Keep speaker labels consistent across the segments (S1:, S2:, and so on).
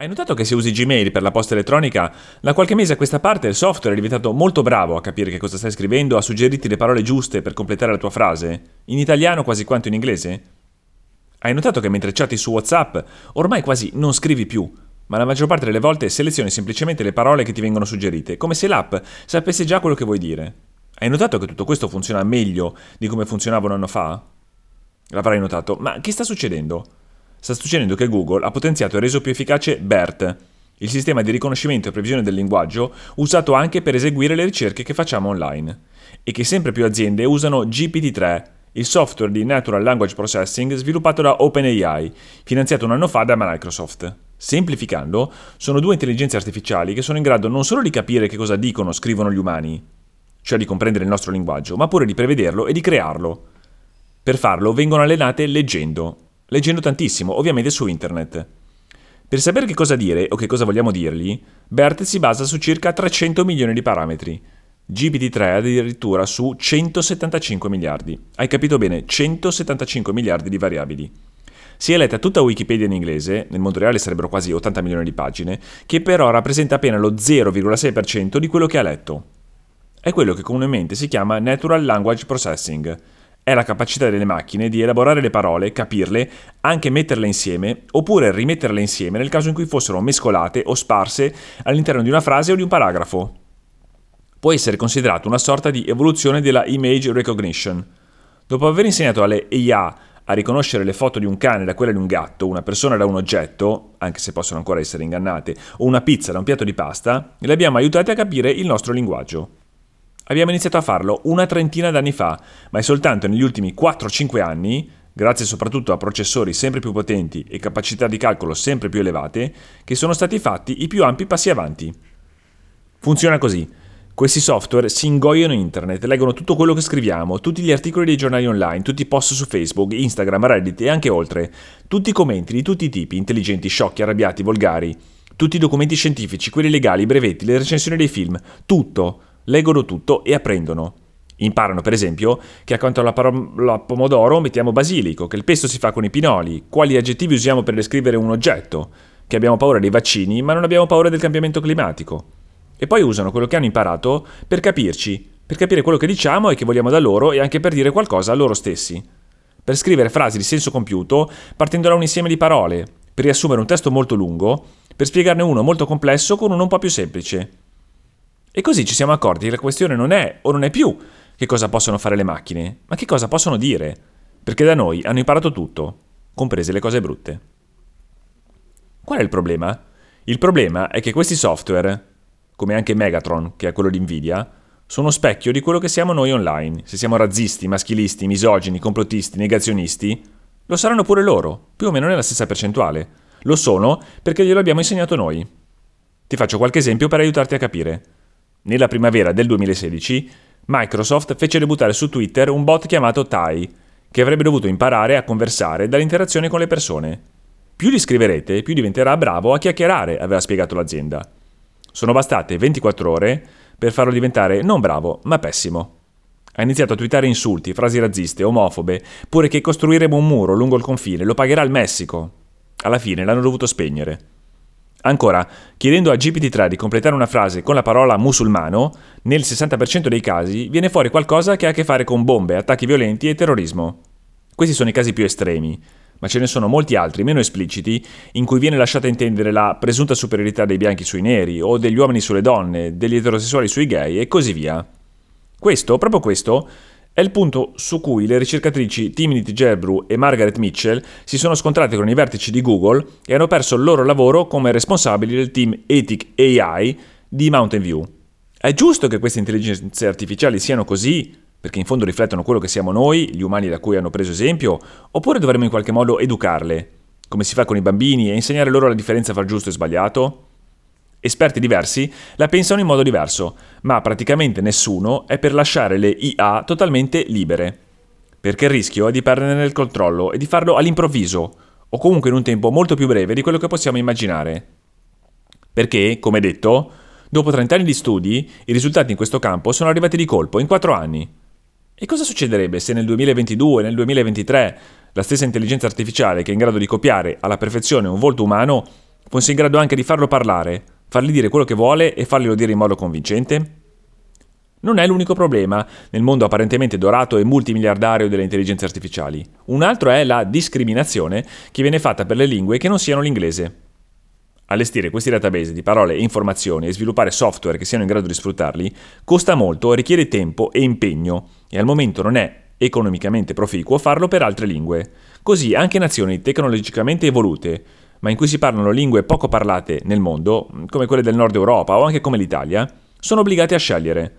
S1: Hai notato che se usi Gmail per la posta elettronica, da qualche mese a questa parte il software è diventato molto bravo a capire che cosa stai scrivendo, a suggerirti le parole giuste per completare la tua frase? In italiano quasi quanto in inglese? Hai notato che mentre chatti su WhatsApp ormai quasi non scrivi più, ma la maggior parte delle volte selezioni semplicemente le parole che ti vengono suggerite, come se l'app sapesse già quello che vuoi dire. Hai notato che tutto questo funziona meglio di come funzionava un anno fa? L'avrai notato, ma che sta succedendo? Sta succedendo che Google ha potenziato e reso più efficace BERT, il sistema di riconoscimento e previsione del linguaggio usato anche per eseguire le ricerche che facciamo online, e che sempre più aziende usano GPT-3, il software di Natural Language Processing sviluppato da OpenAI, finanziato un anno fa da Microsoft. Semplificando, sono due intelligenze artificiali che sono in grado non solo di capire che cosa dicono o scrivono gli umani, cioè di comprendere il nostro linguaggio, ma pure di prevederlo e di crearlo. Per farlo vengono allenate leggendo, leggendo tantissimo, ovviamente su internet. Per sapere che cosa dire o che cosa vogliamo dirgli, BERT si basa su circa 300 milioni di parametri. GPT-3 addirittura su 175 miliardi. Hai capito bene, 175 miliardi di variabili. Si è letta tutta Wikipedia in inglese, nel mondo reale sarebbero quasi 80 milioni di pagine, che però rappresenta appena lo 0,6% di quello che ha letto. È quello che comunemente si chiama Natural Language Processing, è la capacità delle macchine di elaborare le parole, capirle, anche metterle insieme, oppure rimetterle insieme nel caso in cui fossero mescolate o sparse all'interno di una frase o di un paragrafo. Può essere considerato una sorta di evoluzione della image recognition. Dopo aver insegnato alle IA a riconoscere le foto di un cane da quella di un gatto, una persona da un oggetto, anche se possono ancora essere ingannate, o una pizza da un piatto di pasta, le abbiamo aiutate a capire il nostro linguaggio. Abbiamo iniziato a farlo una trentina d'anni fa, ma è soltanto negli ultimi 4-5 anni, grazie soprattutto a processori sempre più potenti e capacità di calcolo sempre più elevate, che sono stati fatti i più ampi passi avanti. Funziona così. Questi software si ingoiano in internet, leggono tutto quello che scriviamo, tutti gli articoli dei giornali online, tutti i post su Facebook, Instagram, Reddit e anche oltre, tutti i commenti di tutti i tipi, intelligenti, sciocchi, arrabbiati, volgari, tutti i documenti scientifici, quelli legali, i brevetti, le recensioni dei film, tutto leggono tutto e apprendono. Imparano, per esempio, che accanto alla parola pomodoro mettiamo basilico, che il pesto si fa con i pinoli, quali aggettivi usiamo per descrivere un oggetto, che abbiamo paura dei vaccini ma non abbiamo paura del cambiamento climatico. E poi usano quello che hanno imparato per capirci, per capire quello che diciamo e che vogliamo da loro e anche per dire qualcosa a loro stessi. Per scrivere frasi di senso compiuto partendo da un insieme di parole, per riassumere un testo molto lungo, per spiegarne uno molto complesso con uno un po' più semplice. E così ci siamo accorti che la questione non è o non è più che cosa possono fare le macchine, ma che cosa possono dire, perché da noi hanno imparato tutto, comprese le cose brutte. Qual è il problema? Il problema è che questi software, come anche Megatron, che è quello di Nvidia, sono specchio di quello che siamo noi online. Se siamo razzisti, maschilisti, misogini, complottisti, negazionisti, lo saranno pure loro, più o meno nella stessa percentuale. Lo sono perché glielo abbiamo insegnato noi. Ti faccio qualche esempio per aiutarti a capire. Nella primavera del 2016, Microsoft fece debuttare su Twitter un bot chiamato Tai, che avrebbe dovuto imparare a conversare dall'interazione con le persone. Più gli scriverete, più diventerà bravo a chiacchierare, aveva spiegato l'azienda. Sono bastate 24 ore per farlo diventare non bravo, ma pessimo. Ha iniziato a twittare insulti, frasi razziste, omofobe, pure che costruiremo un muro lungo il confine, lo pagherà il Messico. Alla fine l'hanno dovuto spegnere. Ancora, chiedendo a GPT-3 di completare una frase con la parola musulmano, nel 60% dei casi viene fuori qualcosa che ha a che fare con bombe, attacchi violenti e terrorismo. Questi sono i casi più estremi, ma ce ne sono molti altri meno espliciti in cui viene lasciata intendere la presunta superiorità dei bianchi sui neri o degli uomini sulle donne, degli eterosessuali sui gay e così via. Questo, proprio questo, è il punto su cui le ricercatrici Timothy Gerbrew e Margaret Mitchell si sono scontrate con i vertici di Google e hanno perso il loro lavoro come responsabili del team Ethic AI di Mountain View. È giusto che queste intelligenze artificiali siano così, perché in fondo riflettono quello che siamo noi, gli umani da cui hanno preso esempio, oppure dovremmo in qualche modo educarle, come si fa con i bambini, e insegnare loro la differenza fra giusto e sbagliato? Esperti diversi la pensano in modo diverso, ma praticamente nessuno è per lasciare le IA totalmente libere. Perché il rischio è di perderne il controllo e di farlo all'improvviso, o comunque in un tempo molto più breve di quello che possiamo immaginare. Perché, come detto, dopo 30 anni di studi, i risultati in questo campo sono arrivati di colpo in 4 anni. E cosa succederebbe se nel 2022 e nel 2023 la stessa intelligenza artificiale che è in grado di copiare alla perfezione un volto umano Fosse in grado anche di farlo parlare, fargli dire quello che vuole e farglielo dire in modo convincente? Non è l'unico problema nel mondo apparentemente dorato e multimiliardario delle intelligenze artificiali. Un altro è la discriminazione che viene fatta per le lingue che non siano l'inglese. Allestire questi database di parole e informazioni e sviluppare software che siano in grado di sfruttarli costa molto, richiede tempo e impegno e al momento non è economicamente proficuo farlo per altre lingue. Così anche nazioni tecnologicamente evolute, ma in cui si parlano lingue poco parlate nel mondo, come quelle del nord Europa o anche come l'Italia, sono obbligate a scegliere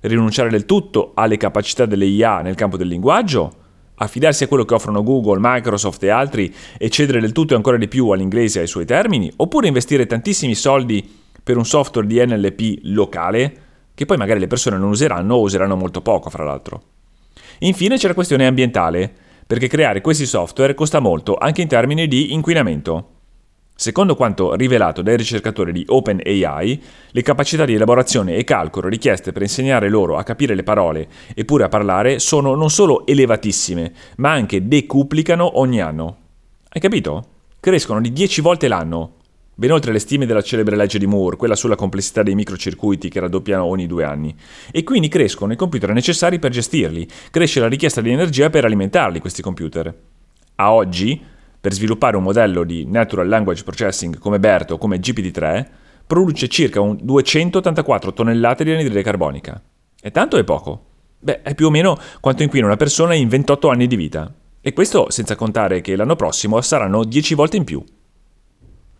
S1: rinunciare del tutto alle capacità delle IA nel campo del linguaggio, affidarsi a quello che offrono Google, Microsoft e altri e cedere del tutto e ancora di più all'inglese e ai suoi termini, oppure investire tantissimi soldi per un software di NLP locale, che poi magari le persone non useranno o useranno molto poco, fra l'altro. Infine c'è la questione ambientale, perché creare questi software costa molto anche in termini di inquinamento. Secondo quanto rivelato dai ricercatori di OpenAI, le capacità di elaborazione e calcolo richieste per insegnare loro a capire le parole e pure a parlare sono non solo elevatissime, ma anche decuplicano ogni anno. Hai capito? Crescono di 10 volte l'anno, ben oltre le stime della celebre legge di Moore, quella sulla complessità dei microcircuiti che raddoppiano ogni due anni. E quindi crescono i computer necessari per gestirli, cresce la richiesta di energia per alimentarli questi computer. A oggi, per sviluppare un modello di Natural Language Processing come BERT o come GPT-3, produce circa 284 tonnellate di anidride carbonica. È tanto è poco? Beh, è più o meno quanto inquina una persona in 28 anni di vita. E questo senza contare che l'anno prossimo saranno 10 volte in più.